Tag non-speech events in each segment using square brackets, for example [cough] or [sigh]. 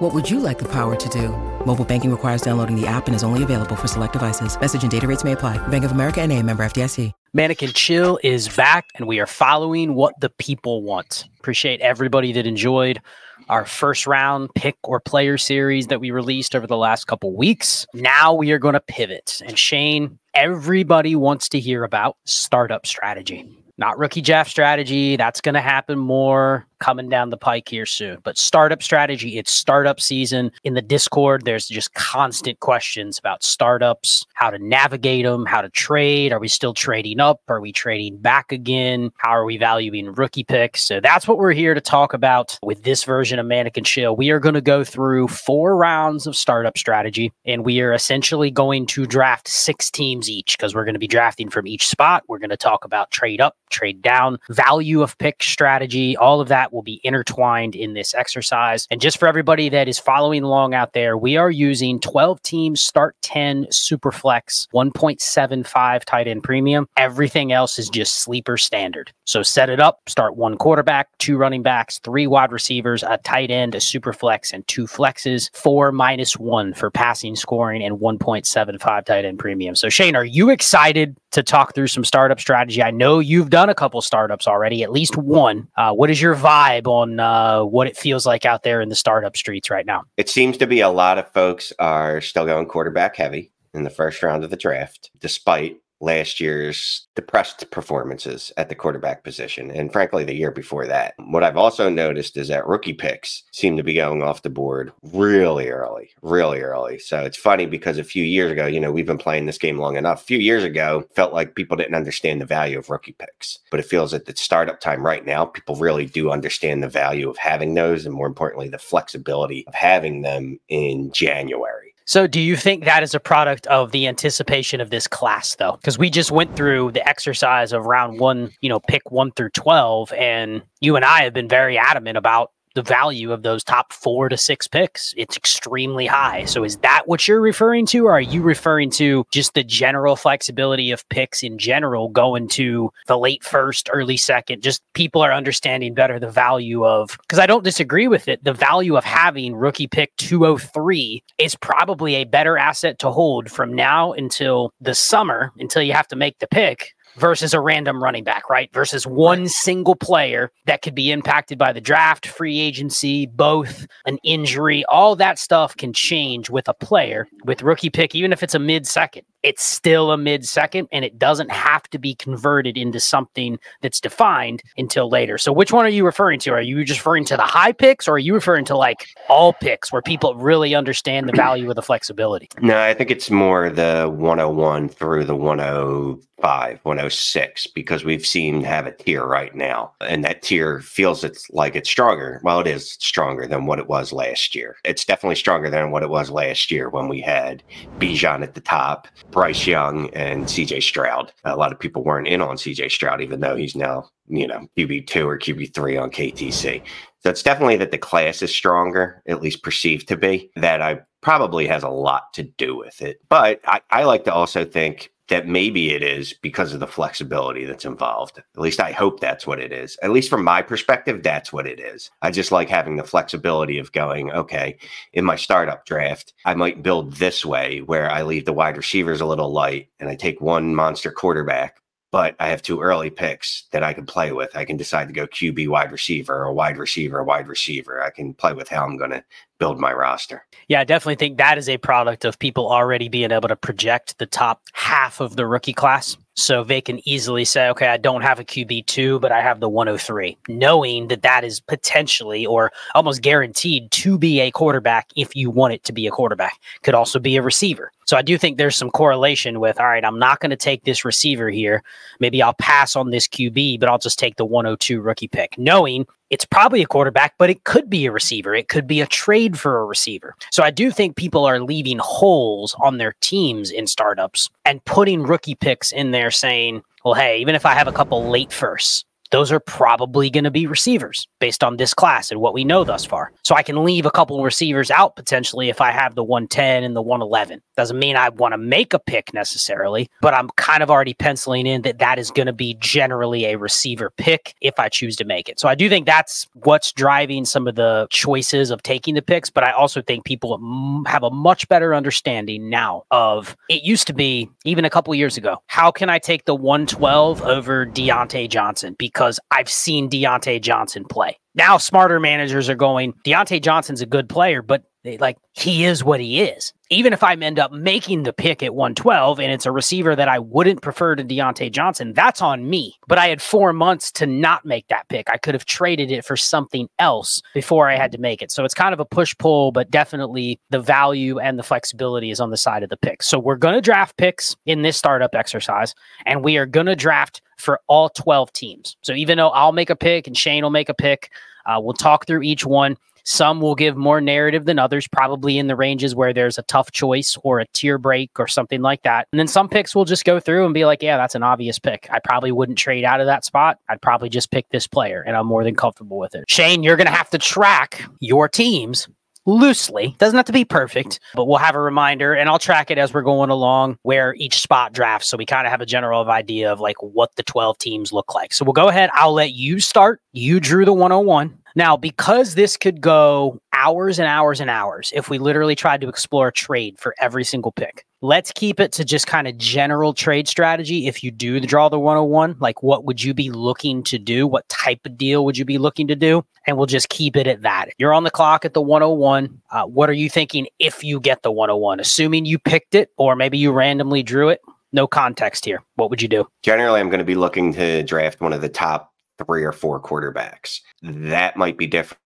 What would you like the power to do? Mobile banking requires downloading the app and is only available for select devices. Message and data rates may apply. Bank of America and a member FDIC. Manic & Chill is back and we are following what the people want. Appreciate everybody that enjoyed our first round pick or player series that we released over the last couple weeks. Now we are going to pivot. And Shane, everybody wants to hear about startup strategy. Not rookie draft strategy. That's going to happen more coming down the pike here soon. But startup strategy, it's startup season. In the Discord, there's just constant questions about startups, how to navigate them, how to trade. Are we still trading up? Are we trading back again? How are we valuing rookie picks? So that's what we're here to talk about with this version of Manic & Chill. We are going to go through four rounds of startup strategy, and we are essentially going to draft six teams each because we're going to be drafting from each spot. We're going to talk about trade up, trade down, value of pick strategy, all of that will be intertwined in this exercise. And just for everybody that is following along out there, we are using 12 teams, start 10, Superflex, 1.75 tight end premium. Everything else is just sleeper standard. So set it up, start one quarterback, two running backs, three wide receivers, a tight end, a Superflex, and two flexes, four minus one for passing scoring, and 1.75 tight end premium. So, Shane, are you excited to talk through some startup strategy? I know you've done a couple startups already, at least one. Uh, what is your vibe on uh, what it feels like out there in the startup streets right now? It seems to be a lot of folks are still going quarterback heavy in the first round of the draft, despite last year's depressed performances at the quarterback position, and frankly, the year before that. What I've also noticed is that rookie picks seem to be going off the board really early, really early. So it's funny because a few years ago, you know, we've been playing this game long enough. A few years ago, felt like people didn't understand the value of rookie picks, but it feels at the startup time right now, people really do understand the value of having those, and more importantly, the flexibility of having them in January. So, do you think that is a product of the anticipation of this class, though? Because we just went through the exercise of round one, you know, pick one through 12, and you and I have been very adamant about the value of those top four to six picks. It's extremely high. So is that what you're referring to? Or are you referring to just the general flexibility of picks in general going to the late first, early second? Just people are understanding better the value of, because I don't disagree with it. The value of having rookie pick 203 is probably a better asset to hold from now until the summer, until you have to make the pick versus a random running back, right? Versus one single player that could be impacted by the draft, free agency, both an injury, all that stuff can change with a player with rookie pick, even if it's a mid second. It's still a mid second and it doesn't have to be converted into something that's defined until later. So, which one are you referring to? Are you just referring to the high picks or are you referring to like all picks where people really understand the value of the flexibility? [clears throat] No, I think it's more the 101 through the 105, 106, because we've seen have a tier right now. And that tier feels it's like it's stronger. Well, it is stronger than what it was last year. It's definitely stronger than what it was last year when we had Bijan at the top, Bryce Young, and CJ Stroud. A lot of people weren't in on CJ Stroud, even though he's now, you know, QB2 or QB3 on KTC. So it's definitely that the class is stronger, at least perceived to be. That I probably has a lot to do with it. But I, I like to also think that maybe it is because of the flexibility that's involved. At least I hope that's what it is. At least from my perspective, that's what it is. I just like having the flexibility of going, okay, in my startup draft, I might build this way where I leave the wide receivers a little light and I take one monster quarterback. But I have two early picks that I can play with. I can decide to go QB wide receiver or wide receiver, wide receiver. I can play with how I'm going to build my roster. Yeah, I definitely think that is a product of people already being able to project the top half of the rookie class. So they can easily say, okay, I don't have a QB2, but I have the 103, knowing that that is potentially or almost guaranteed to be a quarterback if you want it to be a quarterback. Could also be a receiver. So I do think there's some correlation with, all right, I'm not going to take this receiver here. Maybe I'll pass on this QB, but I'll just take the 102 rookie pick, knowing it's probably a quarterback, but it could be a receiver. It could be a trade for a receiver. So I do think people are leaving holes on their teams in startups and putting rookie picks in there saying, well, hey, even if I have a couple late firsts, those are probably going to be receivers based on this class and what we know thus far. So I can leave a couple receivers out potentially if I have the 110 and the 111. Doesn't mean I want to make a pick necessarily, but I'm kind of already penciling in that that is going to be generally a receiver pick if I choose to make it. So I do think that's what's driving some of the choices of taking the picks, but I also think people have a much better understanding now of it used to be even a couple years ago. How can I take the 112 over Diontae Johnson? Because because I've seen Diontae Johnson play. Now, smarter managers are going, Diontae Johnson's a good player, but they, like he is what he is. Even if I end up making the pick at 112 and it's a receiver that I wouldn't prefer to Diontae Johnson, that's on me. But I had four months to not make that pick. I could have traded it for something else before I had to make it. So it's kind of a push pull, but definitely the value and the flexibility is on the side of the pick. So we're going to draft picks in this startup exercise, and we are going to draft for all 12 teams. So even though I'll make a pick and Shane will make a pick, uh, we'll talk through each one. Some will give more narrative than others, probably in the ranges where there's a tough choice or a tier break or something like that. And then some picks will just go through and be like, yeah, that's an obvious pick. I probably wouldn't trade out of that spot. I'd probably just pick this player and I'm more than comfortable with it. Shane, you're going to have to track your teams loosely. Doesn't have to be perfect, but we'll have a reminder and I'll track it as we're going along where each spot drafts. So we kind of have a general idea of like what the 12 teams look like. So we'll go ahead. I'll let you start. You drew the 101. Now, because this could go hours and hours and hours if we literally tried to explore a trade for every single pick. Let's keep it to just kind of general trade strategy. If you do the draw the 101, like what would you be looking to do? What type of deal would you be looking to do? And we'll just keep it at that. You're on the clock at the 101. Uh, what are you thinking if you get the 101? Assuming you picked it or maybe you randomly drew it. No context here. What would you do? Generally, I'm going to be looking to draft one of the top three or four quarterbacks. That might be different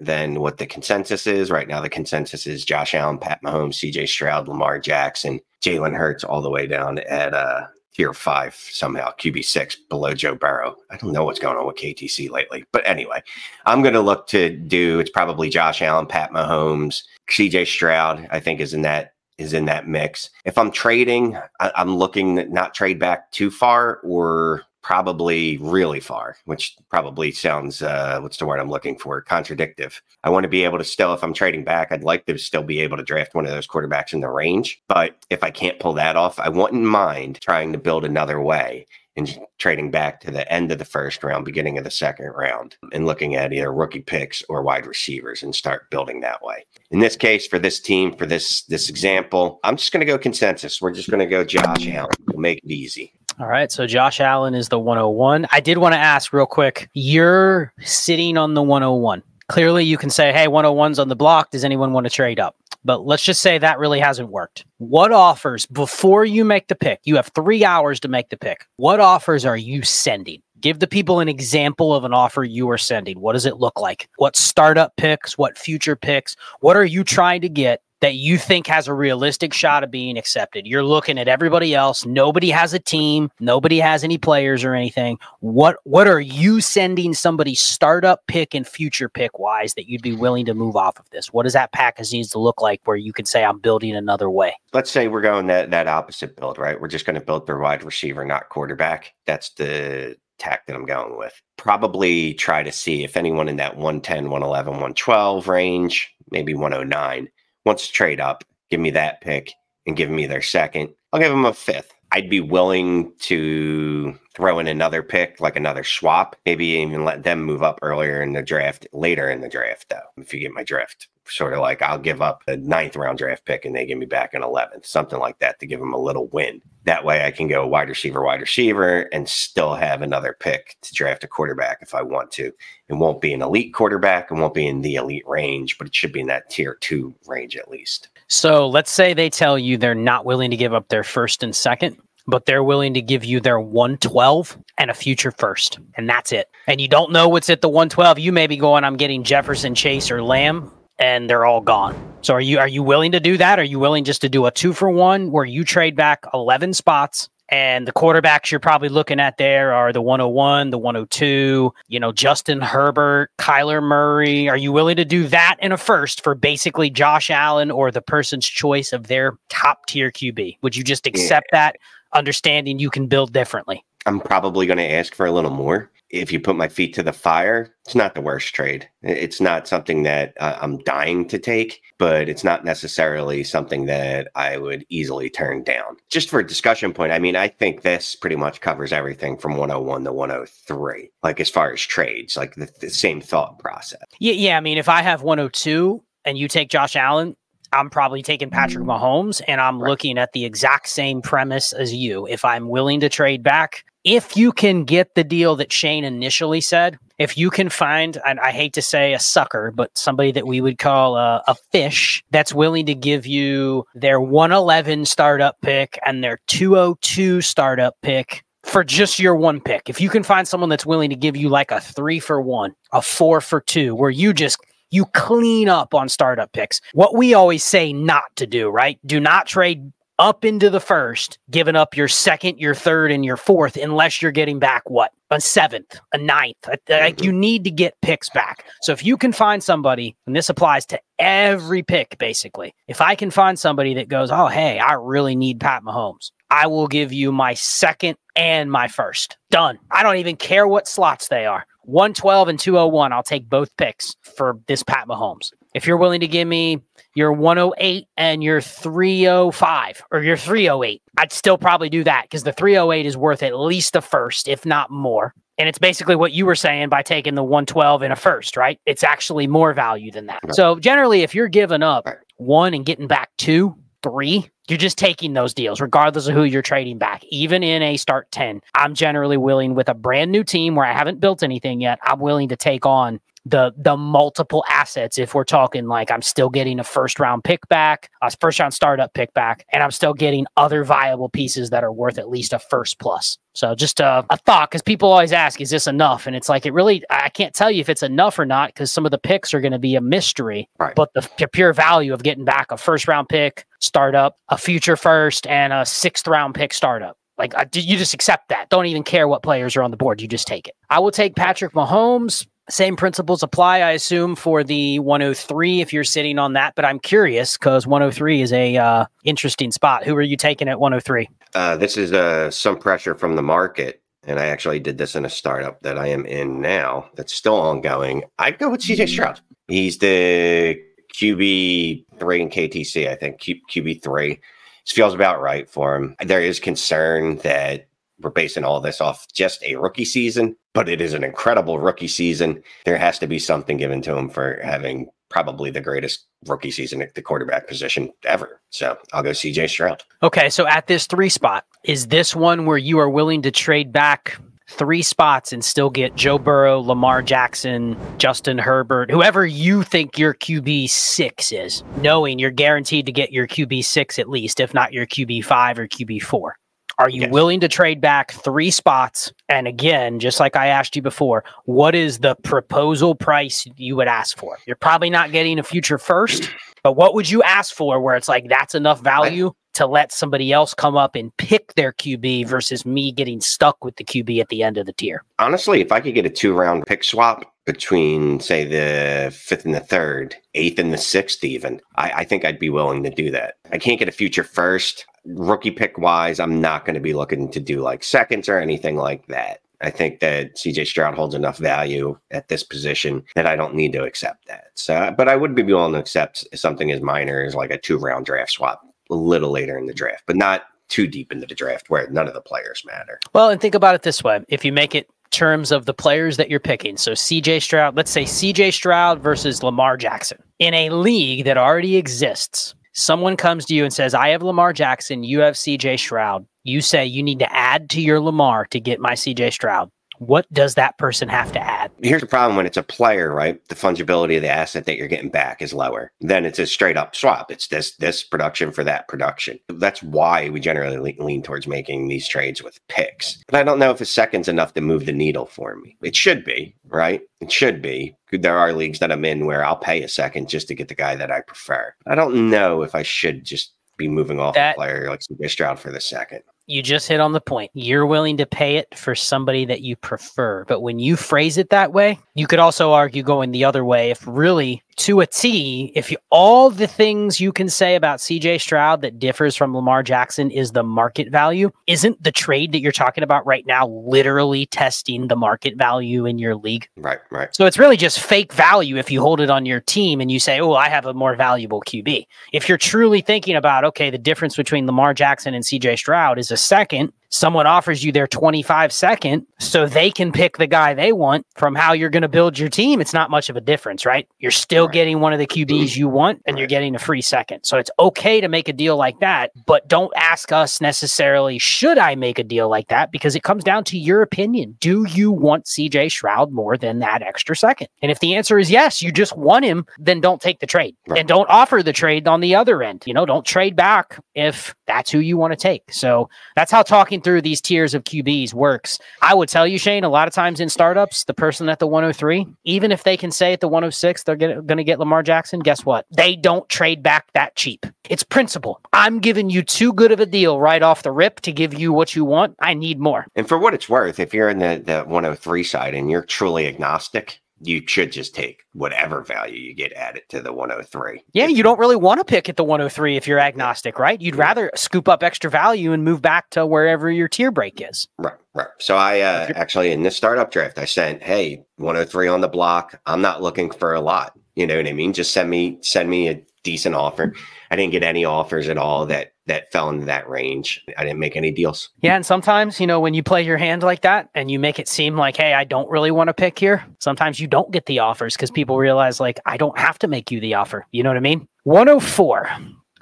than what the consensus is. Right now, the consensus is Josh Allen, Pat Mahomes, CJ Stroud, Lamar Jackson, Jalen Hurts, all the way down at uh, tier five somehow, QB six below Joe Burrow. I don't know what's going on with KTC lately. But anyway, I'm going to look to do it's probably Josh Allen, Pat Mahomes, CJ Stroud, I think is in that is in that mix. If I'm trading, I, am looking not trade back too far or probably really far, which probably sounds uh, what's the word I'm looking for? Contradictive. I want to be able to still, if I'm trading back, I'd like to still be able to draft one of those quarterbacks in the range. But if I can't pull that off, I wouldn't mind trying to build another way and trading back to the end of the first round, beginning of the second round, and looking at either rookie picks or wide receivers and start building that way. In this case, for this team, for this this example, I'm just going to go consensus. We're just going to go Josh Allen. We'll make it easy. All right. So Josh Allen is the 101. I did want to ask real quick you're sitting on the 101. Clearly, you can say, hey, 101's on the block. Does anyone want to trade up? But let's just say that really hasn't worked. What offers before you make the pick? You have three hours to make the pick. What offers are you sending? Give the people an example of an offer you are sending. What does it look like? What startup picks? What future picks? What are you trying to get that you think has a realistic shot of being accepted. You're looking at everybody else. Nobody has a team. Nobody has any players or anything. What what are you sending somebody startup pick and future pick wise that you'd be willing to move off of this? What does that package needs to look like where you can say I'm building another way? Let's say we're going that that opposite build, right? We're just going to build their wide receiver, not quarterback. That's the tack that I'm going with. Probably try to see if anyone in that 110, 111, 112 range, maybe 109 wants to trade up, give me that pick and give me their second, I'll give them a fifth. I'd be willing to throw in another pick, like another swap, maybe even let them move up earlier in the draft, later in the draft, though, if you get my drift. Sort of like I'll give up a ninth round draft pick and they give me back an 11th, something like that to give them a little win. That way I can go wide receiver, wide receiver, and still have another pick to draft a quarterback if I want to. It won't be an elite quarterback, it won't be in the elite range, but it should be in that tier two range at least. So let's say they tell you they're not willing to give up their first and second, but they're willing to give you their 112 and a future first. And that's it. And you don't know what's at the 112. You may be going, I'm getting Jefferson, Chase, or Lamb, and they're all gone. So are you are you willing to do that? Are you willing just to do a two for one where you trade back 11 spots and the quarterbacks you're probably looking at there are the 101, the 102, you know, Justin Herbert, Kyler Murray. Are you willing to do that in a first for basically Josh Allen or the person's choice of their top tier QB? Would you just accept yeah. that, understanding you can build differently? I'm probably going to ask for a little more. If you put my feet to the fire, it's not the worst trade. It's not something that uh, I'm dying to take, but it's not necessarily something that I would easily turn down. Just for a discussion point, I mean, I think this pretty much covers everything from 101 to 103, like as far as trades, like the, the same thought process. Yeah, yeah. I mean, if I have 102 and you take Josh Allen, I'm probably taking Patrick Mahomes and I'm right. looking at the exact same premise as you. If I'm willing to trade back, if you can get the deal that Shane initially said, if you can find, and I hate to say a sucker, but somebody that we would call a, a, fish that's willing to give you their 111 startup pick and their 202 startup pick for just your one pick. If you can find someone that's willing to give you like a three for one, a four for two, where you just you clean up on startup picks. What we always say not to do, right? Do not trade up into the first, giving up your second, your third, and your fourth, unless you're getting back what? A seventh, a ninth. Like mm-hmm. you need to get picks back. So if you can find somebody, and this applies to every pick basically, if I can find somebody that goes, oh, hey, I really need Pat Mahomes, I will give you my second and my first. Done. I don't even care what slots they are. 112 and 201. I'll take both picks for this Pat Mahomes. If you're willing to give me your 108 and your 305 or your 308, I'd still probably do that because the 308 is worth at least a first, if not more. And it's basically what you were saying by taking the 112 in a first, right? It's actually more value than that. So generally, if you're giving up one and getting back two, three, you're just taking those deals, regardless of who you're trading back. Even in a start 10, I'm generally willing with a brand new team where I haven't built anything yet. I'm willing to take on the the multiple assets if we're talking like I'm still getting a first round pick back, a first round startup pick back, and I'm still getting other viable pieces that are worth at least a first plus. So just a, a thought because people always ask, is this enough? And it's like it really I can't tell you if it's enough or not because some of the picks are going to be a mystery. Right. But the pure value of getting back a first round pick startup, a future first, and a sixth round pick startup. Like you just accept that. Don't even care what players are on the board. You just take it. I will take Patrick Mahomes same principles apply, I assume, for the 103 if you're sitting on that. But I'm curious because 103 is a uh, interesting spot. Who are you taking at 103? Uh, this is uh, some pressure from the market, and I actually did this in a startup that I am in now. That's still ongoing. I'd go with CJ Stroud. He's the QB three in KTC. I think Q- QB three. This feels about right for him. There is concern that we're basing all this off just a rookie season, but it is an incredible rookie season. There has to be something given to him for having probably the greatest rookie season at the quarterback position ever. So I'll go CJ Stroud. Okay. So at this three spot, is this one where you are willing to trade back three spots and still get Joe Burrow, Lamar Jackson, Justin Herbert, whoever you think your QB six is, knowing you're guaranteed to get your QB six at least, if not your QB five or QB four? Are you yes. willing to trade back three spots? And again, just like I asked you before, what is the proposal price you would ask for? You're probably not getting a future first, but what would you ask for where it's like that's enough value to let somebody else come up and pick their QB versus me getting stuck with the QB at the end of the tier? Honestly, if I could get a two round pick swap between, say, the fifth and the third, eighth and the sixth, even, I, I think I'd be willing to do that. I can't get a future first rookie pick wise, I'm not going to be looking to do like seconds or anything like that. I think that CJ Stroud holds enough value at this position that I don't need to accept that. So, but I would be willing to accept something as minor as like a two round draft swap a little later in the draft, but not too deep into the draft where none of the players matter. Well, and think about it this way if you make it terms of the players that you're picking. So CJ Stroud, let's say CJ Stroud versus Lamar Jackson in a league that already exists someone comes to you and says, I have Lamar Jackson, you have CJ Stroud. You say you need to add to your Lamar to get my CJ Stroud what does that person have to add? Here's the problem when it's a player, right? The fungibility of the asset that you're getting back is lower. Then it's a straight up swap. It's this this production for that production. That's why we generally lean towards making these trades with picks. But I don't know if a second's enough to move the needle for me. It should be, right? It should be. There are leagues that I'm in where I'll pay a second just to get the guy that I prefer. I don't know if I should just be moving off that, a player like CJ Stroud for the second you just hit on the point. You're willing to pay it for somebody that you prefer. But when you phrase it that way, you could also argue going the other way. If really to a T, if you, all the things you can say about CJ Stroud that differs from Lamar Jackson is the market value, isn't the trade that you're talking about right now literally testing the market value in your league? Right, right. So it's really just fake value if you hold it on your team and you say, oh, I have a more valuable QB. If you're truly thinking about, okay, the difference between Lamar Jackson and CJ Stroud is a second, someone offers you their 25 second so they can pick the guy they want from how you're going to build your team, it's not much of a difference, right? You're still right. getting one of the QBs you want and right. you're getting a free second. So it's okay to make a deal like that, but don't ask us necessarily, should I make a deal like that? Because it comes down to your opinion. Do you want CJ Stroud more than that extra second? And if the answer is yes, you just want him, then don't take the trade right. and don't offer the trade on the other end. You know, don't trade back if that's who you want to take. So that's how talking through these tiers of QBs works. I would tell you, Shane, a lot of times in startups, the person at the 103, even if they can say at the 106 they're going to get Lamar Jackson, guess what? They don't trade back that cheap. It's principle. I'm giving you too good of a deal right off the rip to give you what you want. I need more. And for what it's worth, if you're in the, the 103 side and you're truly agnostic, you should just take whatever value you get added to the 103. Yeah, you don't really want to pick at the 103 if you're agnostic, right? You'd rather scoop up extra value and move back to wherever your tier break is. Right, right. So I uh, actually in this startup draft, I sent, "Hey, 103 on the block. I'm not looking for a lot. You know what I mean? Just send me send me a decent offer." I didn't get any offers at all that that fell into that range. I didn't make any deals. Yeah, and sometimes, you know, when you play your hand like that and you make it seem like, hey, I don't really want to pick here, sometimes you don't get the offers because people realize like I don't have to make you the offer. You know what I mean? 104.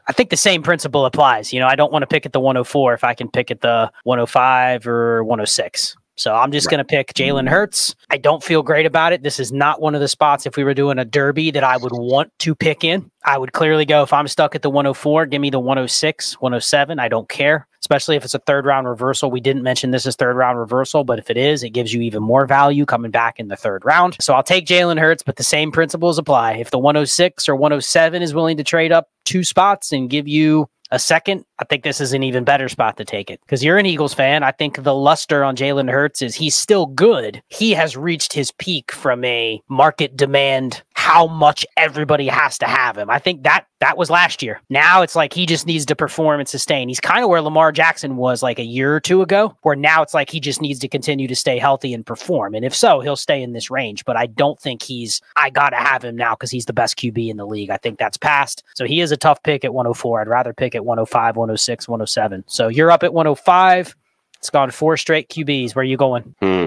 I think the same principle applies. You know, I don't want to pick at the 104 if I can pick at the 105 or 106. So I'm just right. going to pick Jalen Hurts. I don't feel great about it. This is not one of the spots if we were doing a derby that I would want to pick in. I would clearly go if I'm stuck at the 104, give me the 106, 107. I don't care, especially if it's a third round reversal. We didn't mention this is third round reversal, but if it is, it gives you even more value coming back in the third round. So I'll take Jalen Hurts, but the same principles apply. If the 106 or 107 is willing to trade up two spots and give you a second, I think this is an even better spot to take it because you're an Eagles fan. I think the luster on Jalen Hurts is he's still good. He has reached his peak from a market demand, how much everybody has to have him. I think that that was last year. Now it's like he just needs to perform and sustain. He's kind of where Lamar Jackson was like a year or two ago, where now it's like he just needs to continue to stay healthy and perform. And if so, he'll stay in this range. But I don't think he's, I got to have him now because he's the best QB in the league. I think that's past. So he is a tough pick at 104. I'd rather pick at 105, 106, 107. So you're up at 105. It's gone four straight QBs. Where are you going? Hmm.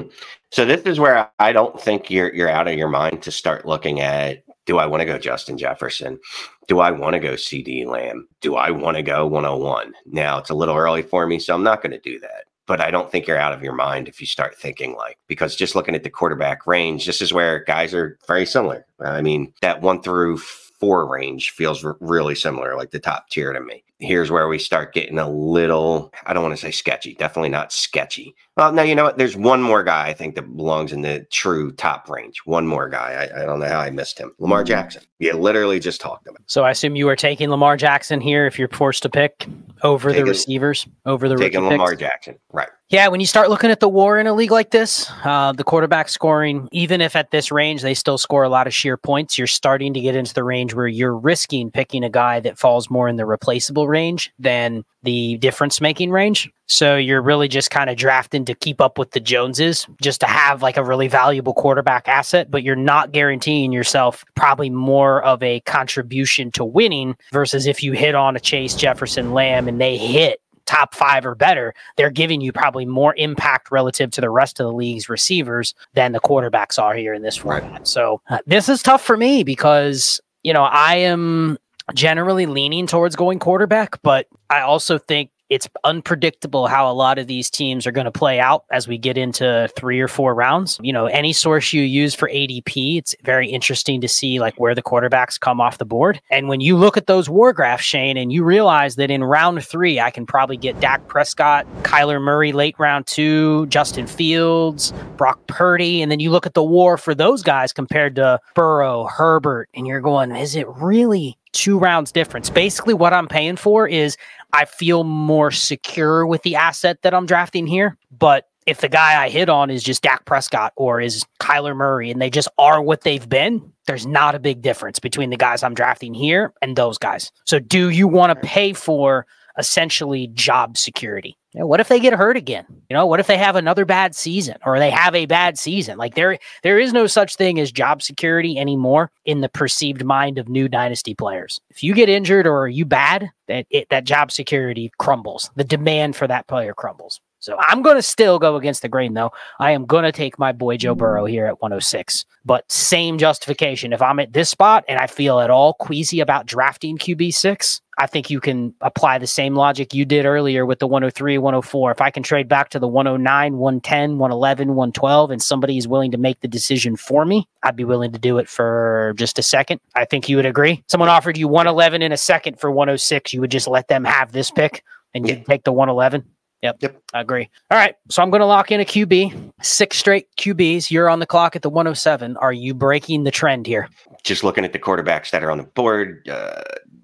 So this is where I don't think you're you're out of your mind to start looking at do I want to go Justin Jefferson? Do I want to go CeeDee Lamb? Do I want to go 101? Now it's a little early for me, so I'm not going to do that. But I don't think you're out of your mind if you start thinking like, because just looking at the quarterback range, this is where guys are very similar. I mean, that one through four range feels r- really similar, like the top tier to me here's where we start getting a little, I don't want to say sketchy, definitely not sketchy. Well, no, you know what? There's one more guy I think that belongs in the true top range. One more guy. I, I don't know how I missed him. Lamar mm-hmm. Jackson. You literally just talked about. Him. So I assume you are taking Lamar Jackson here if you're forced to pick over taking, the receivers, over the taking Lamar picks. Jackson. Right. Yeah, when you start looking at the war in a league like this, uh, the quarterback scoring, even if at this range they still score a lot of sheer points, you're starting to get into the range where you're risking picking a guy that falls more in the replaceable range than the difference making range. So you're really just kind of drafting to keep up with the Joneses, just to have like a really valuable quarterback asset, but you're not guaranteeing yourself probably more of a contribution to winning versus if you hit on a Chase Jefferson Lamb and they hit top five or better, they're giving you probably more impact relative to the rest of the league's receivers than the quarterbacks are here in this format. Right. So uh, this is tough for me because, you know, I am generally leaning towards going quarterback, but I also think it's unpredictable how a lot of these teams are going to play out as we get into three or four rounds. You know, any source you use for ADP, it's very interesting to see like where the quarterbacks come off the board. And when you look at those war graphs, Shane, and you realize that in round three, I can probably get Dak Prescott, Kyler Murray late round two, Justin Fields, Brock Purdy. And then you look at the war for those guys compared to Burrow, Herbert, and you're going, is it really two rounds difference. Basically, what I'm paying for is I feel more secure with the asset that I'm drafting here. But if the guy I hit on is just Dak Prescott or is Kyler Murray and they just are what they've been, there's not a big difference between the guys I'm drafting here and those guys. So do you want to pay for essentially job security? You know, what if they get hurt again? You know, what if they have another bad season or they have a bad season? Like there there is no such thing as job security anymore in the perceived mind of new dynasty players. If you get injured or are you bad, that it, that job security crumbles. The demand for that player crumbles. So I'm going to still go against the grain, though. I am going to take my boy Joe Burrow here at 106. But same justification. If I'm at this spot and I feel at all queasy about drafting QB6, I think you can apply the same logic you did earlier with the 103, 104. If I can trade back to the 109, 110, 111, 112, and somebody is willing to make the decision for me, I'd be willing to do it for just a second. I think you would agree. Someone offered you 111 in a second for 106. You would just let them have this pick and you take the 111. Yep. Yep. I agree. All right. So I'm going to lock in a QB. Six straight QBs. You're on the clock at the 107. Are you breaking the trend here? Just looking at the quarterbacks that are on the board uh,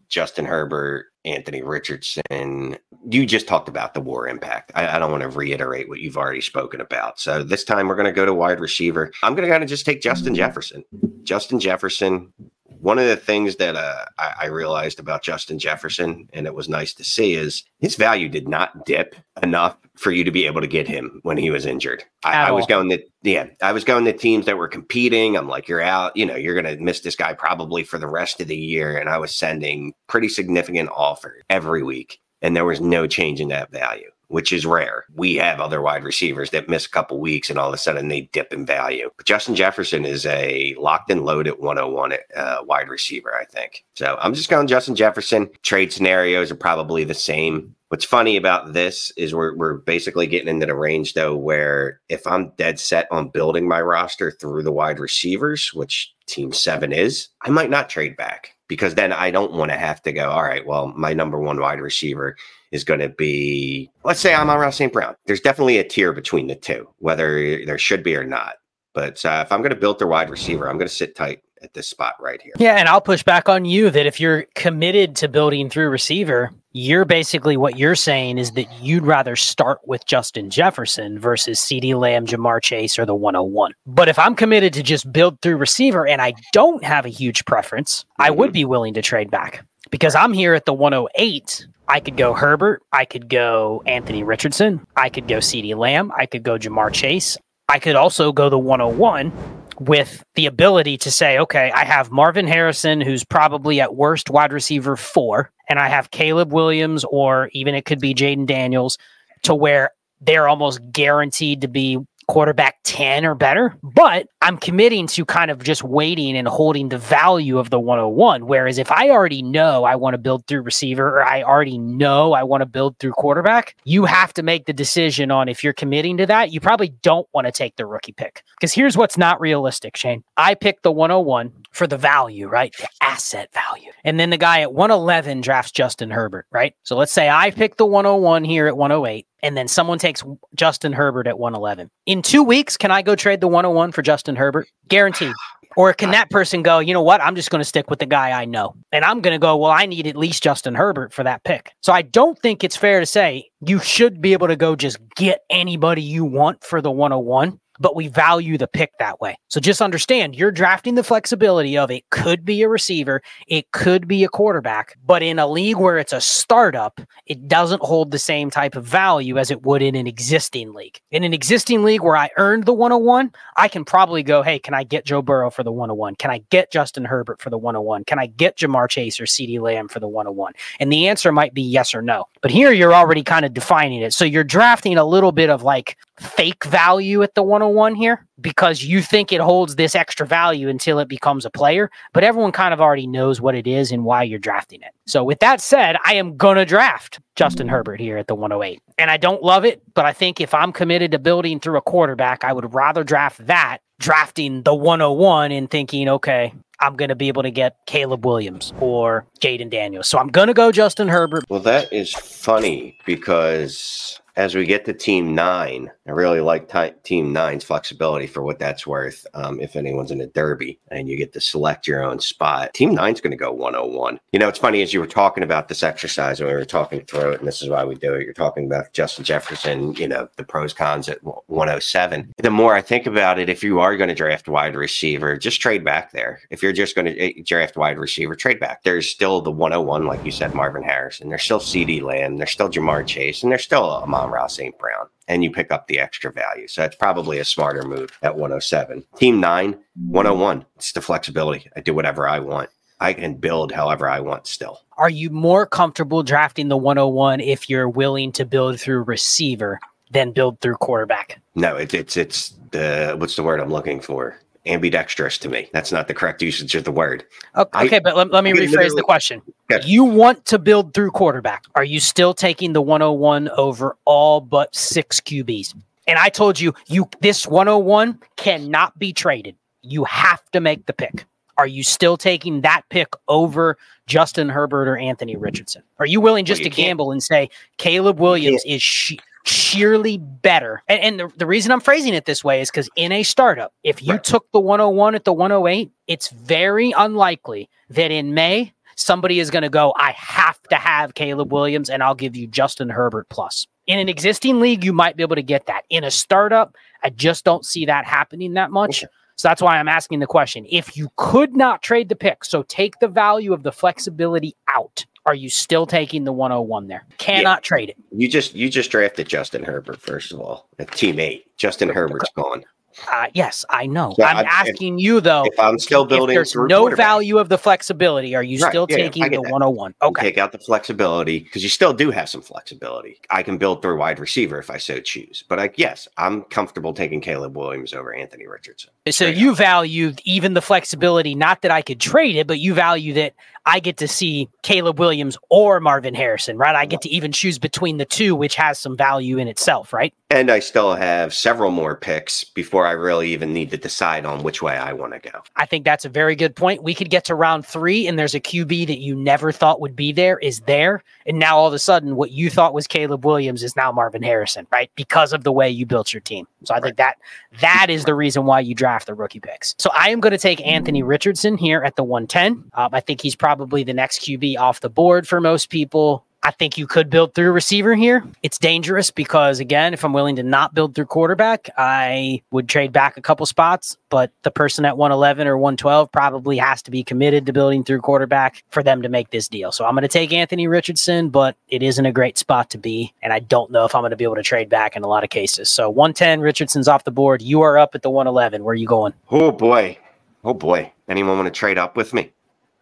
Justin Herbert, Anthony Richardson. You just talked about the war impact. I, I don't want to reiterate what you've already spoken about. So this time we're going to go to wide receiver. I'm going to kind of just take Justin Jefferson. Justin Jefferson one of the things that uh, I, I, realized about Justin Jefferson, and it was nice to see, is his value did not dip enough for you to be able to get him when he was injured. I, I, was going to, yeah, I was going to teams that were competing. I'm like, you're out, you know, you're going to miss this guy probably for the rest of the year. And I was sending pretty significant offers every week, and there was no change in that value which is rare. We have other wide receivers that miss a couple weeks and all of a sudden they dip in value. But Justin Jefferson is a locked and loaded 101 uh, wide receiver, I think. So I'm just going Justin Jefferson. Trade scenarios are probably the same. What's funny about this is we're, we're basically getting into the range though, where if I'm dead set on building my roster through the wide receivers, which team seven is, I might not trade back because then I don't want to have to go, all right, well, my number one wide receiver is going to be, let's say Amon-Ra St. Brown. There's definitely a tier between the two, whether there should be or not. But uh, if I'm going to build the wide receiver, I'm going to sit tight at this spot right here. Yeah, and I'll push back on you that if you're committed to building through receiver, you're basically what you're saying is that you'd rather start with Justin Jefferson versus CD Lamb, Ja'Marr Chase, or the 101. But if I'm committed to just build through receiver and I don't have a huge preference, mm-hmm. I would mm-hmm. be willing to trade back because I'm here at the 108 I could go Herbert. I could go Anthony Richardson. I could go CeeDee Lamb. I could go Ja'Marr Chase. I could also go the 101 with the ability to say, okay, I have Marvin Harrison, who's probably at worst wide receiver four, and I have Caleb Williams, or even it could be Jayden Daniels, to where they're almost guaranteed to be quarterback 10 or better, but I'm committing to kind of just waiting and holding the value of the 101. Whereas if I already know I want to build through receiver or I already know I want to build through quarterback, you have to make the decision on if you're committing to that. You probably don't want to take the rookie pick because here's what's not realistic, Shane. I picked the 101 for the value, right? The asset value. And then the guy at 111 drafts Justin Herbert, right? So let's say I pick the 101 here at 108 and then someone takes Justin Herbert at 111. In two weeks, can I go trade the 101 for Justin Herbert? Guaranteed. [sighs] Or can that person go, you know what? I'm just going to stick with the guy I know. And I'm going to go, well, I need at least Justin Herbert for that pick. So I don't think it's fair to say you should be able to go just get anybody you want for the 101 but we value the pick that way. So just understand you're drafting the flexibility of it could be a receiver, it could be a quarterback, but in a league where it's a startup, it doesn't hold the same type of value as it would in an existing league. In an existing league where I earned the 101, I can probably go, hey, can I get Joe Burrow for the 101? Can I get Justin Herbert for the 101? Can I get Ja'Marr Chase or CeeDee Lamb for the 101? And the answer might be yes or no. But here you're already kind of defining it. So you're drafting a little bit of like fake value at the 101 here because you think it holds this extra value until it becomes a player, but everyone kind of already knows what it is and why you're drafting it. So with that said, I am going to draft Justin Herbert here at the 108. And I don't love it, but I think if I'm committed to building through a quarterback, I would rather draft that drafting the 101 and thinking, okay, I'm going to be able to get Caleb Williams or Jayden Daniels. So I'm going to go Justin Herbert. Well, that is funny because as we get to team nine, I really like t- team nine's flexibility for what that's worth. Um, if anyone's in a derby and you get to select your own spot, team nine's going to go 101. You know, it's funny as you were talking about this exercise and we were talking through it, and this is why we do it. You're talking about Justin Jefferson, you know, the pros cons at 107. The more I think about it, if you are going to draft wide receiver, just trade back there. If you're just going to eh, draft wide receiver, trade back. There's still the 101, like you said, Marvin Harrison. There's still CeeDee Lamb. There's still Ja'Marr Chase, and there's still Amon-Ra St. Brown. And you pick up the extra value. So that's probably a smarter move at 107. Team nine, 101. It's the flexibility. I do whatever I want. I can build however I want still. Are you more comfortable drafting the 101 if you're willing to build through receiver than build through quarterback? No, it, it's it's the what's the word I'm looking for? Ambidextrous to me. That's not the correct usage of the word. Okay, okay but let, let me rephrase the question. You want to build through quarterback. Are you still taking the 101 over all but six QBs? And I told you, you this 101 cannot be traded. You have to make the pick. Are you still taking that pick over Justin Herbert or Anthony Richardson? Are you willing just well, you to gamble and say Caleb Williams is she- sheerly better? And, and the, the, reason I'm phrasing it this way is because in a startup, if you right. took the 101 at the 108, it's very unlikely that in May somebody is going to go, I have to have Caleb Williams and I'll give you Justin Herbert plus. In an existing league, you might be able to get that. In a startup, I just don't see that happening that much. Okay. So that's why I'm asking the question. If you could not trade the pick, so take the value of the flexibility out, are you still taking the 101 there? Cannot yeah. trade it. You just you just drafted Justin Herbert first of all at team eight. Justin Herbert's gone. Uh, yes, I know. So I'm, I'm asking if, you though. If I'm still building, there's no value of the flexibility. Are you right, still yeah, taking the 101? Okay, take out the flexibility because you still do have some flexibility. I can build through wide receiver if I so choose. But I, yes, I'm comfortable taking Caleb Williams over Anthony Richardson. So you value even the flexibility, not that I could trade it, but you value that I get to see Caleb Williams or Marvin Harrison, right? I get to even choose between the two, which has some value in itself, right? And I still have several more picks before I really even need to decide on which way I want to go. I think that's a very good point. We could get to round three, and there's a QB that you never thought would be there is there. And now all of a sudden, what you thought was Caleb Williams is now Marvin Harrison, right? Because of the way you built your team. So I right. think that that is the reason why you draft the rookie picks. So I am going to take Anthony Richardson here at the 110. Um, I think he's probably the next QB off the board for most people. I think you could build through receiver here. It's dangerous because, again, if I'm willing to not build through quarterback, I would trade back a couple spots. But the person at 111 or 112 probably has to be committed to building through quarterback for them to make this deal. So I'm going to take Anthony Richardson, but it isn't a great spot to be. And I don't know if I'm going to be able to trade back in a lot of cases. So 110, Richardson's off the board. You are up at the 111. Where are you going? Oh, boy. Oh, boy. Anyone want to trade up with me?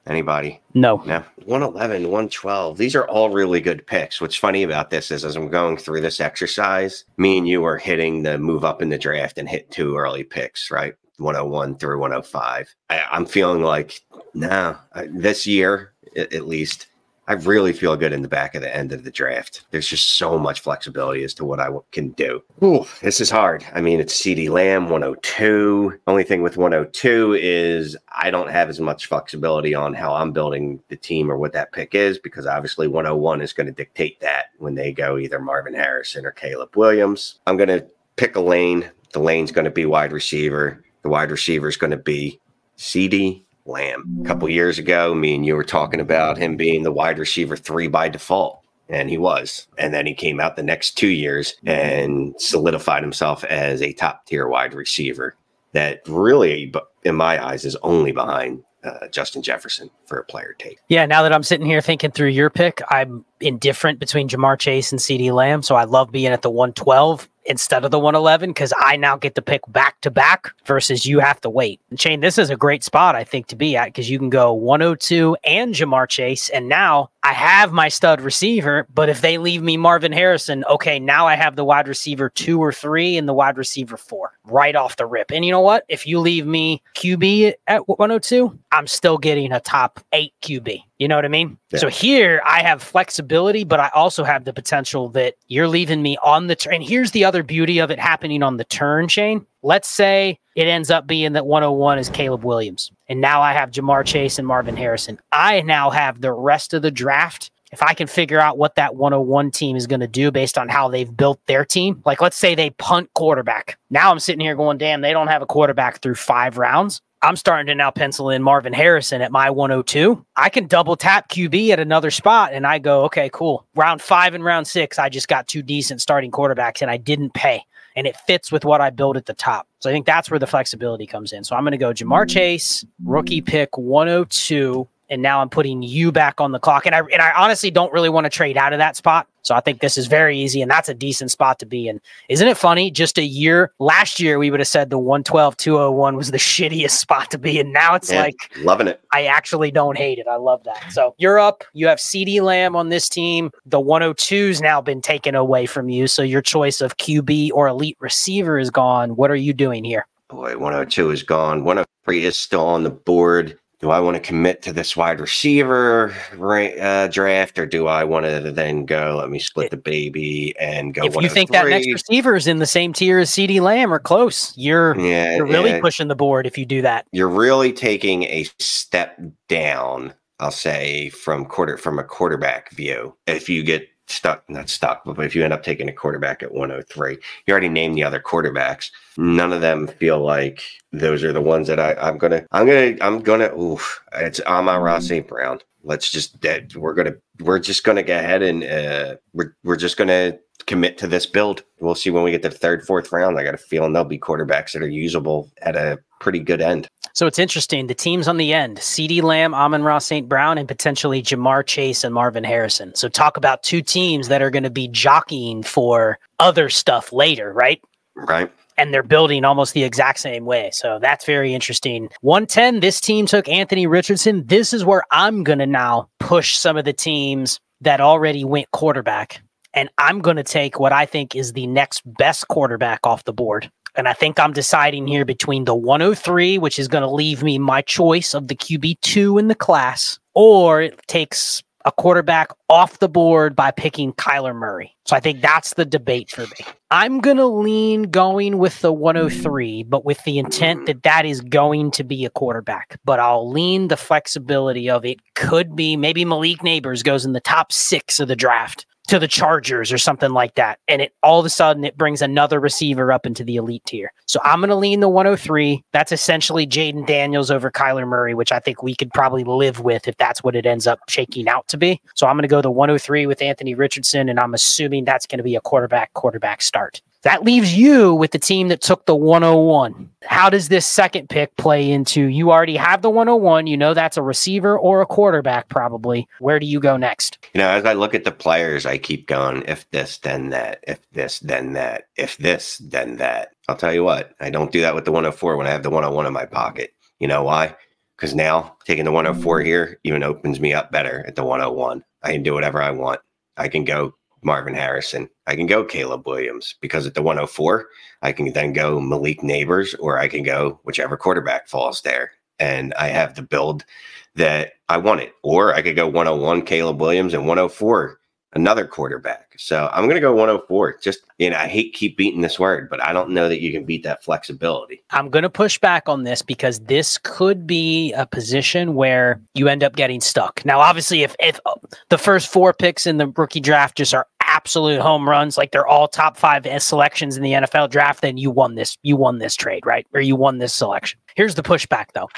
Anybody? No. No. 111, 112. These are all really good picks. What's funny about this is as I'm going through this exercise, me and you are hitting the move up in the draft and hit two early picks, right? 101 through 105. I, am feeling like, no, this year at least, I really feel good in the back of the end of the draft. There's just so much flexibility as to what I can do. Ooh, this is hard. I mean, it's CeeDee Lamb 102. Only thing with 102 is I don't have as much flexibility on how I'm building the team or what that pick is because obviously 101 is going to dictate that when they go either Marvin Harrison or Caleb Williams. I'm going to pick a lane. The lane's going to be wide receiver. The wide receiver is going to be CeeDee Lamb. A couple years ago, me and you were talking about him being the wide receiver three by default. And he was. And then he came out the next two years and solidified himself as a top tier wide receiver that really, in my eyes, is only behind uh, Justin Jefferson for a player take. Yeah, now that I'm sitting here thinking through your pick, I'm indifferent between Ja'Marr Chase and CeeDee Lamb. So I love being at the 112 instead of the 111 because I now get to pick back to back versus you have to wait. And Shane, this is a great spot, I think, to be at because you can go 102 and Ja'Marr Chase. And now I have my stud receiver, but if they leave me Marvin Harrison, okay, now I have the wide receiver two or three and the wide receiver four right off the rip. And you know what? If you leave me QB at 102, I'm still getting a top eight QB. You know what I mean? Yeah. So here I have flexibility, but I also have the potential that you're leaving me on the turn. And here's the other beauty of it happening on the turn, Shane. Let's say it ends up being that 101 is Caleb Williams. And now I have Ja'Marr Chase and Marvin Harrison. I now have the rest of the draft if I can figure out what that 101 team is going to do based on how they've built their team, like let's say they punt quarterback. Now I'm sitting here going, damn, they don't have a quarterback through five rounds. I'm starting to now pencil in Marvin Harrison at my 102. I can double tap QB at another spot and I go, okay, cool. Round five and round six, I just got two decent starting quarterbacks and I didn't pay. And it fits with what I built at the top. So I think that's where the flexibility comes in. So I'm going to go Ja'Marr mm-hmm. Chase, rookie pick 102 and now I'm putting you back on the clock. And I and I honestly don't really want to trade out of that spot. So I think this is very easy, and that's a decent spot to be in. Isn't it funny? Just a year last year, we would have said the 112 201 was the [laughs] shittiest spot to be in. Now it's yeah, like loving it. I actually don't hate it. I love that. So you're up. You have CeeDee Lamb on this team. The 102's now been taken away from you. So your choice of QB or elite receiver is gone. What are you doing here? Boy, 102 is gone. 103 is still on the board do I want to commit to this wide receiver uh, draft, or do I want to then go? Let me split the baby and go. If you think that next receiver is in the same tier as CeeDee Lamb or close, you're yeah, you're really yeah. pushing the board if you do that. You're really taking a step down. I'll say from quarter from a quarterback view. If you get stuck, not stuck, but if you end up taking a quarterback at 103, you already named the other quarterbacks. None of them feel like those are the ones that I, I'm gonna, I'm gonna, I'm gonna. Oof, it's Amon-Ra St. Brown. Let's just dead. We're gonna, we're just gonna go ahead and uh, we're we're just gonna commit to this build. We'll see when we get to the third, fourth round. I got a feeling there'll be quarterbacks that are usable at a pretty good end. So it's interesting. The teams on the end CeeDee Lamb, Amon-Ra St. Brown, and potentially Ja'Marr Chase and Marvin Harrison. So talk about two teams that are going to be jockeying for other stuff later, right? Right. And they're building almost the exact same way. So that's very interesting. 110, this team took Anthony Richardson. This is where I'm going to now push some of the teams that already went quarterback. And I'm going to take what I think is the next best quarterback off the board. And I think I'm deciding here between the 103, which is going to leave me my choice of the QB2 in the class, or it takes a quarterback off the board by picking Kyler Murray. So I think that's the debate for me. I'm going to lean going with the 103, but with the intent that that is going to be a quarterback. But I'll lean the flexibility of it could be maybe Malik Nabers goes in the top six of the draft to the Chargers or something like that. And it all of a sudden it brings another receiver up into the elite tier. So I'm going to lean the 103. That's essentially Jayden Daniels over Kyler Murray, which I think we could probably live with if that's what it ends up shaking out to be. So I'm going to go the 103 with Anthony Richardson, and I'm assuming that's going to be a quarterback quarterback start. That leaves you with the team that took the 101. How does this second pick play into you already have the 101? You know that's a receiver or a quarterback, probably. Where do you go next? You know, as I look at the players, I keep going, if this, then that, if this, then that, if this, then that. I'll tell you what, I don't do that with the 104 when I have the 101 in my pocket. You know why? Because now taking the 104 here even opens me up better at the 101. I can do whatever I want. I can go Marvin Harrison. I can go Caleb Williams because at the 104, I can then go Malik Nabers or I can go whichever quarterback falls there. And I have the build that I wanted. Or I could go 101 Caleb Williams and 104 another quarterback. So I'm going to go 104. Just, you know, I hate keep beating this word, but I don't know that you can beat that flexibility. I'm going to push back on this because this could be a position where you end up getting stuck. Now, obviously, if, if the first four picks in the rookie draft just are absolute home runs, like they're all top five selections in the NFL draft, then you won this. You won this trade, right? Or you won this selection. Here's the pushback, though.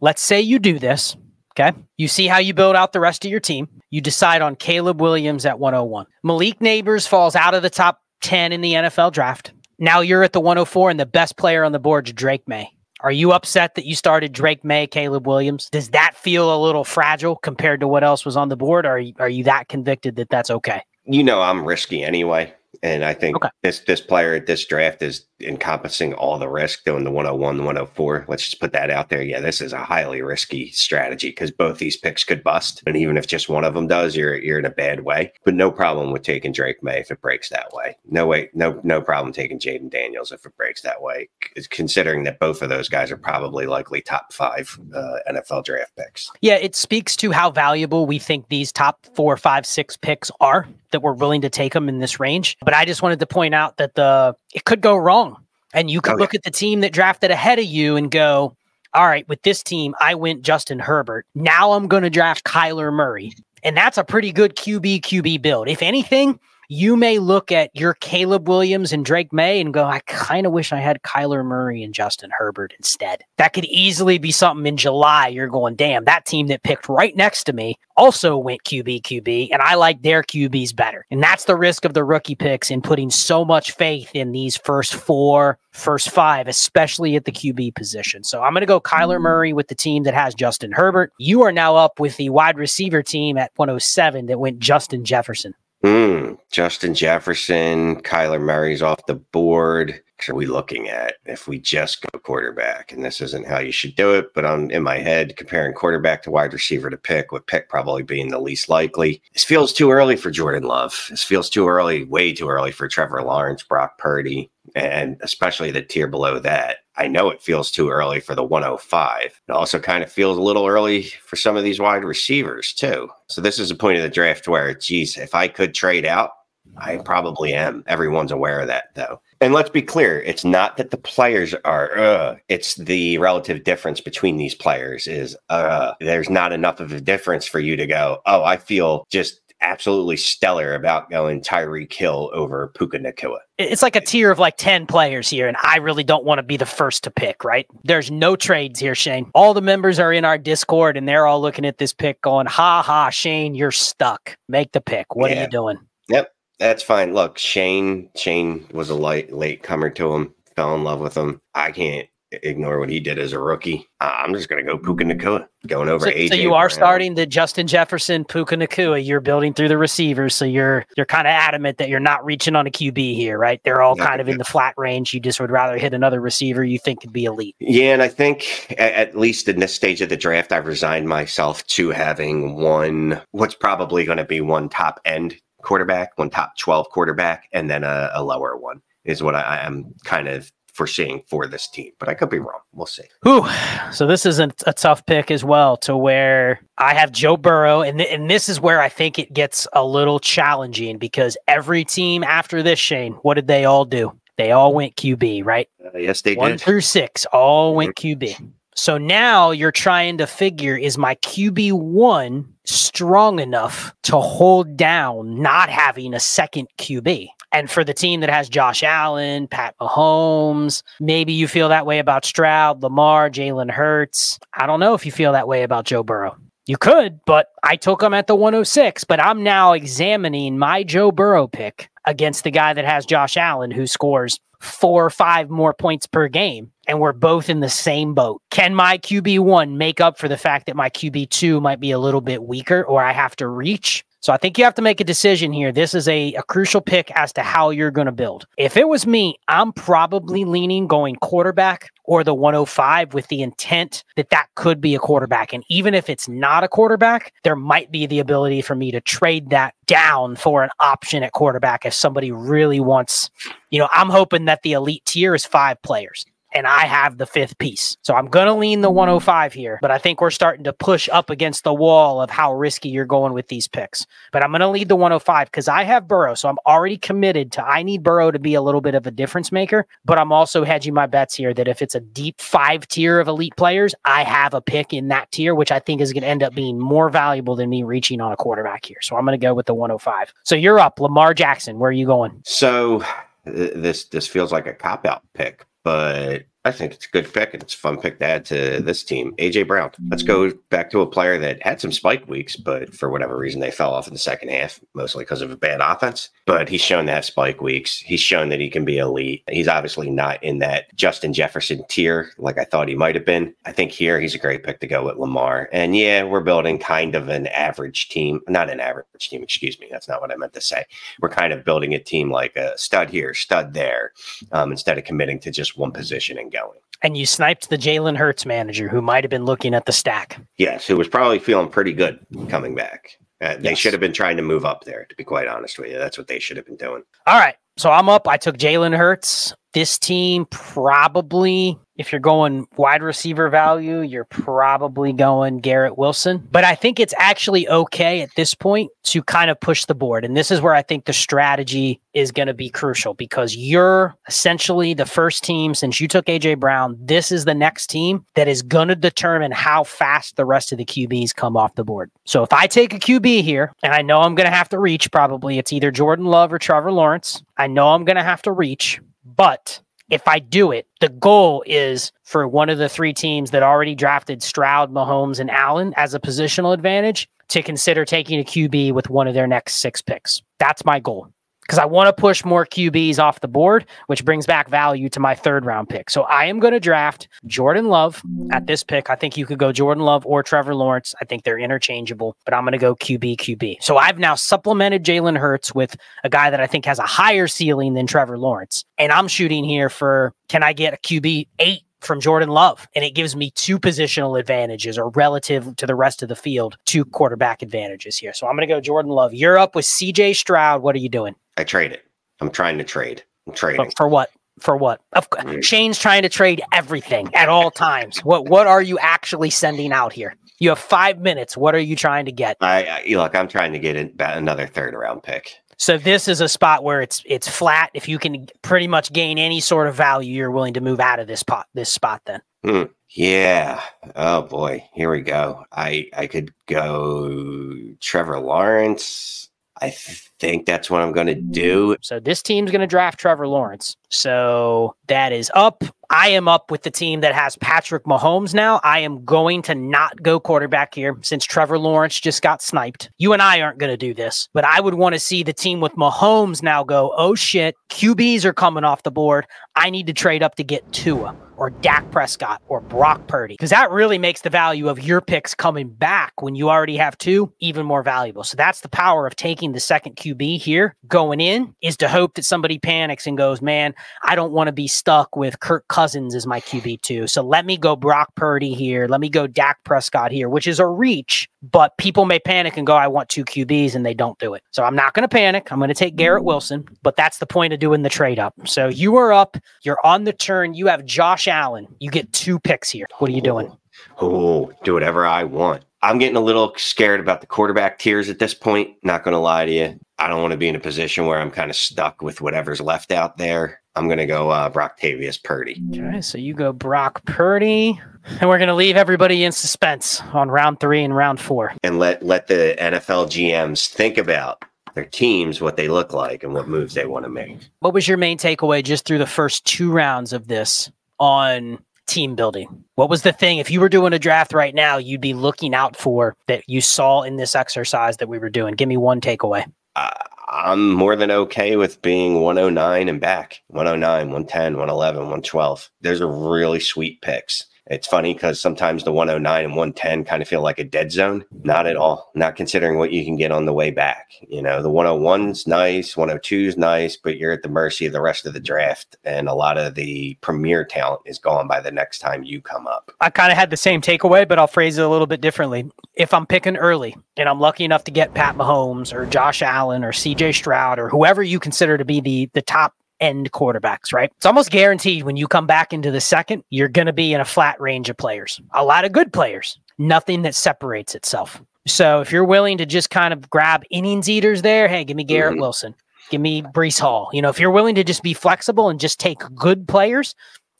Let's say you do this. Okay. You see how you build out the rest of your team. You decide on Caleb Williams at 101. Malik Nabers falls out of the top 10 in the NFL draft. Now you're at the 104, and the best player on the board is Drake Maye. Are you upset that you started Drake Maye, Caleb Williams? Does that feel a little fragile compared to what else was on the board? Or are you, are you that convicted that that's okay? You know, I'm risky anyway. And I think okay. this this player at this draft is encompassing all the risk doing the 101, the 104. Let's just put that out there. Yeah, this is a highly risky strategy because both these picks could bust. And even if just one of them does, you're you're in a bad way. But no problem with taking Drake Maye if it breaks that way. No way, no, no problem taking Jayden Daniels if it breaks that way. Considering that both of those guys are probably likely top five uh, NFL draft picks. Yeah, it speaks to how valuable we think these top four, five, six picks are that we're willing to take them in this range. But I just wanted to point out that the it could go wrong. And you could oh, look yeah. at the team that drafted ahead of you and go, all right, with this team, I went Justin Herbert. Now I'm going to draft Kyler Murray. And that's a pretty good QB QB build. If anything, you may look at your Caleb Williams and Drake Maye and go, I kind of wish I had Kyler Murray and Justin Herbert instead. That could easily be something in July. You're going, damn, that team that picked right next to me also went QB QB, and I like their QBs better. And that's the risk of the rookie picks in putting so much faith in these first four, first five, especially at the QB position. So I'm going to go Kyler mm. Murray with the team that has Justin Herbert. You are now up with the wide receiver team at 107 that went Justin Jefferson. Hmm. Justin Jefferson, Kyler Murray's off the board. What are we looking at if we just go quarterback? And this isn't how you should do it, but I'm in my head comparing quarterback to wide receiver to pick, with pick probably being the least likely. This feels too early for Jordan Love. This feels too early, way too early for Trevor Lawrence, Brock Purdy, and especially the tier below that. I know it feels too early for the 105. It also kind of feels a little early for some of these wide receivers, too. So, this is a point of the draft where, geez, if I could trade out, I probably am. Everyone's aware of that, though. And let's be clear, it's not that the players are, uh, it's the relative difference between these players is, uh, there's not enough of a difference for you to go, oh, I feel just absolutely stellar about going Tyreek Hill over Puka Nacua. It's like a tier of like 10 players here, and I really don't want to be the first to pick, right? There's no trades here, Shane. All the members are in our Discord and they're all looking at this pick going, ha ha, Shane, you're stuck. Make the pick. What yeah. are you doing? Yep. That's fine. Look, Shane, Shane was a light late comer to him, fell in love with him. I can't ignore what he did as a rookie. I'm just going to go Puka mm. Nacua going over so. So you are Brown. starting the Justin Jefferson, Puka Nacua. You're building through the receivers, so you're you're kind of adamant that you're not reaching on a QB here, right? They're all kind of in the flat range. You just would rather hit another receiver you think could be elite. Yeah, and I think at, at least in this stage of the draft, I've resigned myself to having one. What's probably going to be one top end quarterback, one top twelve quarterback, and then a, a lower one is what I, am kind of foreseeing for this team, but I could be wrong. We'll see. Whew. So this is a, a tough pick as well, to where I have Joe Burrow, and th- and this is where I think it gets a little challenging because every team after this, Shane, what did they all do? They all went QB, right? Uh, yes, they One did. through six, all went QB. So now you're trying to figure is my QB one strong enough to hold down not having a second QB? And for the team that has Josh Allen, Pat Mahomes, maybe you feel that way about Stroud, Lamar, Jalen Hurts. I don't know if you feel that way about Joe Burrow. You could, but I took him at the 106. But I'm now examining my Joe Burrow pick against the guy that has Josh Allen, who scores four or five more points per game. And we're both in the same boat. Can my QB1 make up for the fact that my QB2 might be a little bit weaker or I have to reach? So I think you have to make a decision here. This is a, a crucial pick as to how you're going to build. If it was me, I'm probably leaning going quarterback or the 105 with the intent that that could be a quarterback. And even if it's not a quarterback, there might be the ability for me to trade that down for an option at quarterback if somebody really wants, you know, I'm hoping that the elite tier is five players and I have the fifth piece. So I'm going to lean the 105 here, but I think we're starting to push up against the wall of how risky you're going with these picks. But I'm going to lead the 105 because I have Burrow. So I'm already committed to I need Burrow to be a little bit of a difference maker, but I'm also hedging my bets here that if it's a deep five tier of elite players, I have a pick in that tier, which I think is going to end up being more valuable than me reaching on a quarterback here. So I'm going to go with the 105. So you're up, Lamar Jackson. Where are you going? So uh, this this feels like a cop out pick, but I think it's a good pick and it's a fun pick to add to this team. AJ Brown. Let's go back to a player that had some spike weeks, but for whatever reason they fell off in the second half, mostly because of a bad offense. But he's shown to have spike weeks. He's shown that he can be elite. He's obviously not in that Justin Jefferson tier like I thought he might have been. I think here he's a great pick to go with Lamar. And yeah, we're building kind of an average team, not an average team, excuse me. That's not what I meant to say. We're kind of building a team like a stud here, stud there, um, instead of committing to just one position and going. And you sniped the Jalen Hurts manager who might have been looking at the stack. Yes, who was probably feeling pretty good coming back. Uh, they yes. should have been trying to move up there, to be quite honest with you. That's what they should have been doing. All right. So I'm up. I took Jalen Hurts. This team probably if you're going wide receiver value, you're probably going Garrett Wilson. But I think it's actually okay at this point to kind of push the board. And this is where I think the strategy is going to be crucial because you're essentially the first team since you took AJ Brown. This is the next team that is going to determine how fast the rest of the QBs come off the board. So if I take a QB here, and I know I'm going to have to reach probably, it's either Jordan Love or Trevor Lawrence. I know I'm going to have to reach, but if I do it, the goal is for one of the three teams that already drafted Stroud, Mahomes, and Allen as a positional advantage to consider taking a QB with one of their next six picks. That's my goal because I want to push more QBs off the board, which brings back value to my third round pick. So I am going to draft Jordan Love at this pick. I think you could go Jordan Love or Trevor Lawrence. I think they're interchangeable, but I'm going to go QB, QB. So I've now supplemented Jalen Hurts with a guy that I think has a higher ceiling than Trevor Lawrence. And I'm shooting here for can I get a QB eight from Jordan Love. And it gives me two positional advantages or relative to the rest of the field, two quarterback advantages here. So I'm going to go Jordan Love. You're up with CJ Stroud. What are you doing? I trade it. I'm trying to trade. I'm trading. But for what? For what? Of, mm. Shane's trying to trade everything at all times. what what are you actually sending out here? You have five minutes. What are you trying to get? I, I look. I'm trying to get another third round pick. So this is a spot where it's it's flat. If you can pretty much gain any sort of value, you're willing to move out of this pot this spot. Then. Hmm. Yeah. Oh boy. Here we go. I I could go Trevor Lawrence. I think that's what I'm going to mm-hmm. do. So this team's going to draft Trevor Lawrence. So that is up. I am up with the team that has Patrick Mahomes now. I am going to not go quarterback here since Trevor Lawrence just got sniped. You and I aren't going to do this, but I would want to see the team with Mahomes now go, oh shit, QBs are coming off the board. I need to trade up to get Tua or Dak Prescott or Brock Purdy because that really makes the value of your picks coming back when you already have two even more valuable. So that's the power of taking the second QB here going in is to hope that somebody panics and goes, man, I don't want to be stuck with Kirk Cousins as my QB2. So let me go Brock Purdy here. Let me go Dak Prescott here, which is a reach, but people may panic and go, I want two QBs and they don't do it. So I'm not going to panic. I'm going to take Garrett Wilson, but that's the point of doing the trade up. So you are up, you're on the turn. You have Josh Allen. You get two picks here. What are you doing? Oh, oh do whatever I want. I'm getting a little scared about the quarterback tiers at this point. Not going to lie to you. I don't want to be in a position where I'm kind of stuck with whatever's left out there. I'm going to go uh, Brocktavius Purdy. Okay, so you go Brock Purdy, and we're going to leave everybody in suspense on round three and round four, and let let the NFL GMs think about their teams, what they look like, and what moves they want to make. What was your main takeaway just through the first two rounds of this on team building? What was the thing, if you were doing a draft right now, you'd be looking out for that you saw in this exercise that we were doing? Give me one takeaway. Uh, I'm more than okay with being 109 and back 109, 110, 111, 112. Those are really sweet picks. It's funny because sometimes the 109 and 110 kind of feel like a dead zone. Not at all. Not considering what you can get on the way back. You know, the 101's nice, 102's nice, but you're at the mercy of the rest of the draft. And a lot of the premier talent is gone by the next time you come up. I kind of had the same takeaway, but I'll phrase it a little bit differently. If I'm picking early and I'm lucky enough to get Pat Mahomes or Josh Allen or CJ Stroud or whoever you consider to be the the top end quarterbacks, right? It's almost guaranteed when you come back into the second, you're going to be in a flat range of players, a lot of good players, nothing that separates itself. So if you're willing to just kind of grab innings eaters there, hey, give me Garrett mm-hmm. Wilson, give me Breece Hall. You know, if you're willing to just be flexible and just take good players,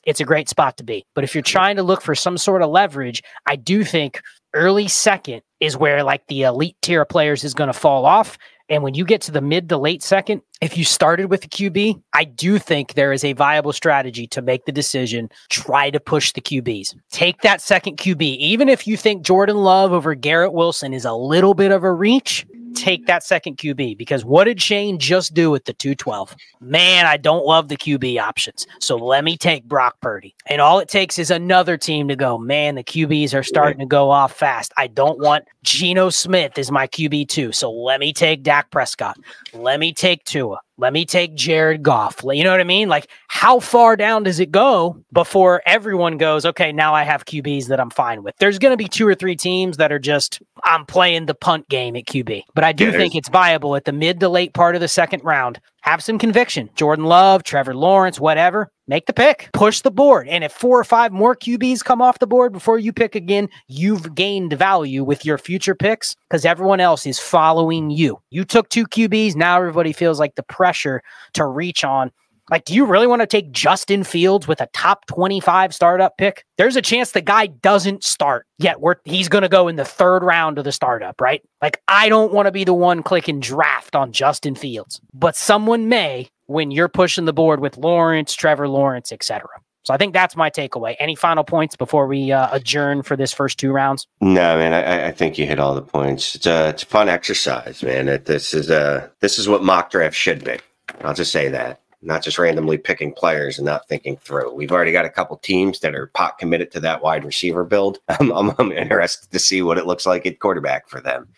it's a great spot to be. But if you're trying to look for some sort of leverage, I do think early second is where like the elite tier of players is going to fall off and when you get to the mid to late second, if you started with the QB, I do think there is a viable strategy to make the decision, try to push the QBs. Take that second QB. Even if you think Jordan Love over Garrett Wilson is a little bit of a reach, take that second QB because what did Shane just do with the 212? Man, I don't love the QB options. So let me take Brock Purdy. And all it takes is another team to go, man, the QBs are starting to go off fast. I don't want Geno Smith as my QB too. So let me take Dak Prescott. Let me take Tua. Let me take Jared Goff. You know what I mean? Like, how far down does it go before everyone goes, okay, now I have QBs that I'm fine with? There's going to be two or three teams that are just, I'm playing the punt game at QB. But I do yeah, think it's viable at the mid to late part of the second round have some conviction. Jordan Love, Trevor Lawrence, whatever, make the pick, push the board. And if four or five more QBs come off the board before you pick again, you've gained value with your future picks because everyone else is following you. You took two QBs. Now everybody feels like the pressure to reach on like, do you really want to take Justin Fields with a top 25 startup pick? There's a chance the guy doesn't start yet. We're, he's going to go in the third round of the startup, right? Like, I don't want to be the one clicking draft on Justin Fields, but someone may when you're pushing the board with Lawrence, Trevor Lawrence, etc. So I think that's my takeaway. Any final points before we uh, adjourn for this first two rounds? No, man. I, I think you hit all the points. It's a it's a fun exercise, man. It, this is a this is what mock draft should be. I'll just say that not just randomly picking players and not thinking through. We've already got a couple teams that are pot committed to that wide receiver build. [laughs] I'm, I'm, I'm, interested to see what it looks like at quarterback for them.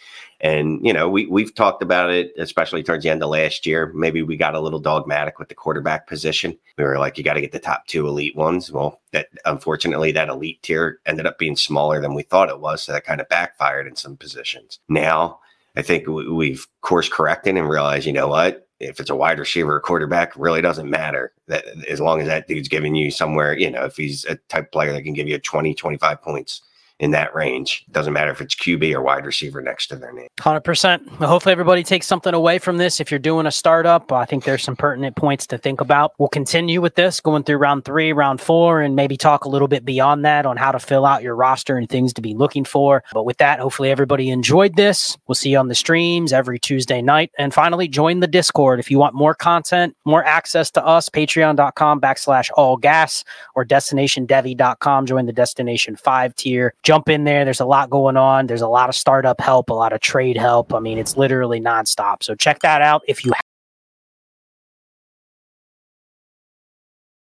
And, you know, we, we've talked about it, especially towards the end of last year. Maybe we got a little dogmatic with the quarterback position. We were like, you got to get the top two elite ones. Well, that unfortunately, that elite tier ended up being smaller than we thought it was. So that kind of backfired in some positions. Now, I think we've course corrected and realized, you know what? If it's a wide receiver or quarterback, really doesn't matter. That as long as that dude's giving you somewhere, you know, if he's a type player that can give you 20, 25 points in that range. Doesn't matter if it's QB or wide receiver next to their name. 100%. hopefully, everybody takes something away from this. If you're doing a startup, I think there's some pertinent points to think about. We'll continue with this going through round three, round four, and maybe talk a little bit beyond that on how to fill out your roster and things to be looking for. But with that, hopefully, everybody enjoyed this. We'll see you on the streams every Tuesday night. And finally, join the Discord if you want more content, more access to us, patreon.com backslash all gas or destinationdevy.com. Join the Destination 5 tier jump in there. There's a lot going on. There's a lot of startup help, a lot of trade help. I mean, it's literally nonstop. So check that out if you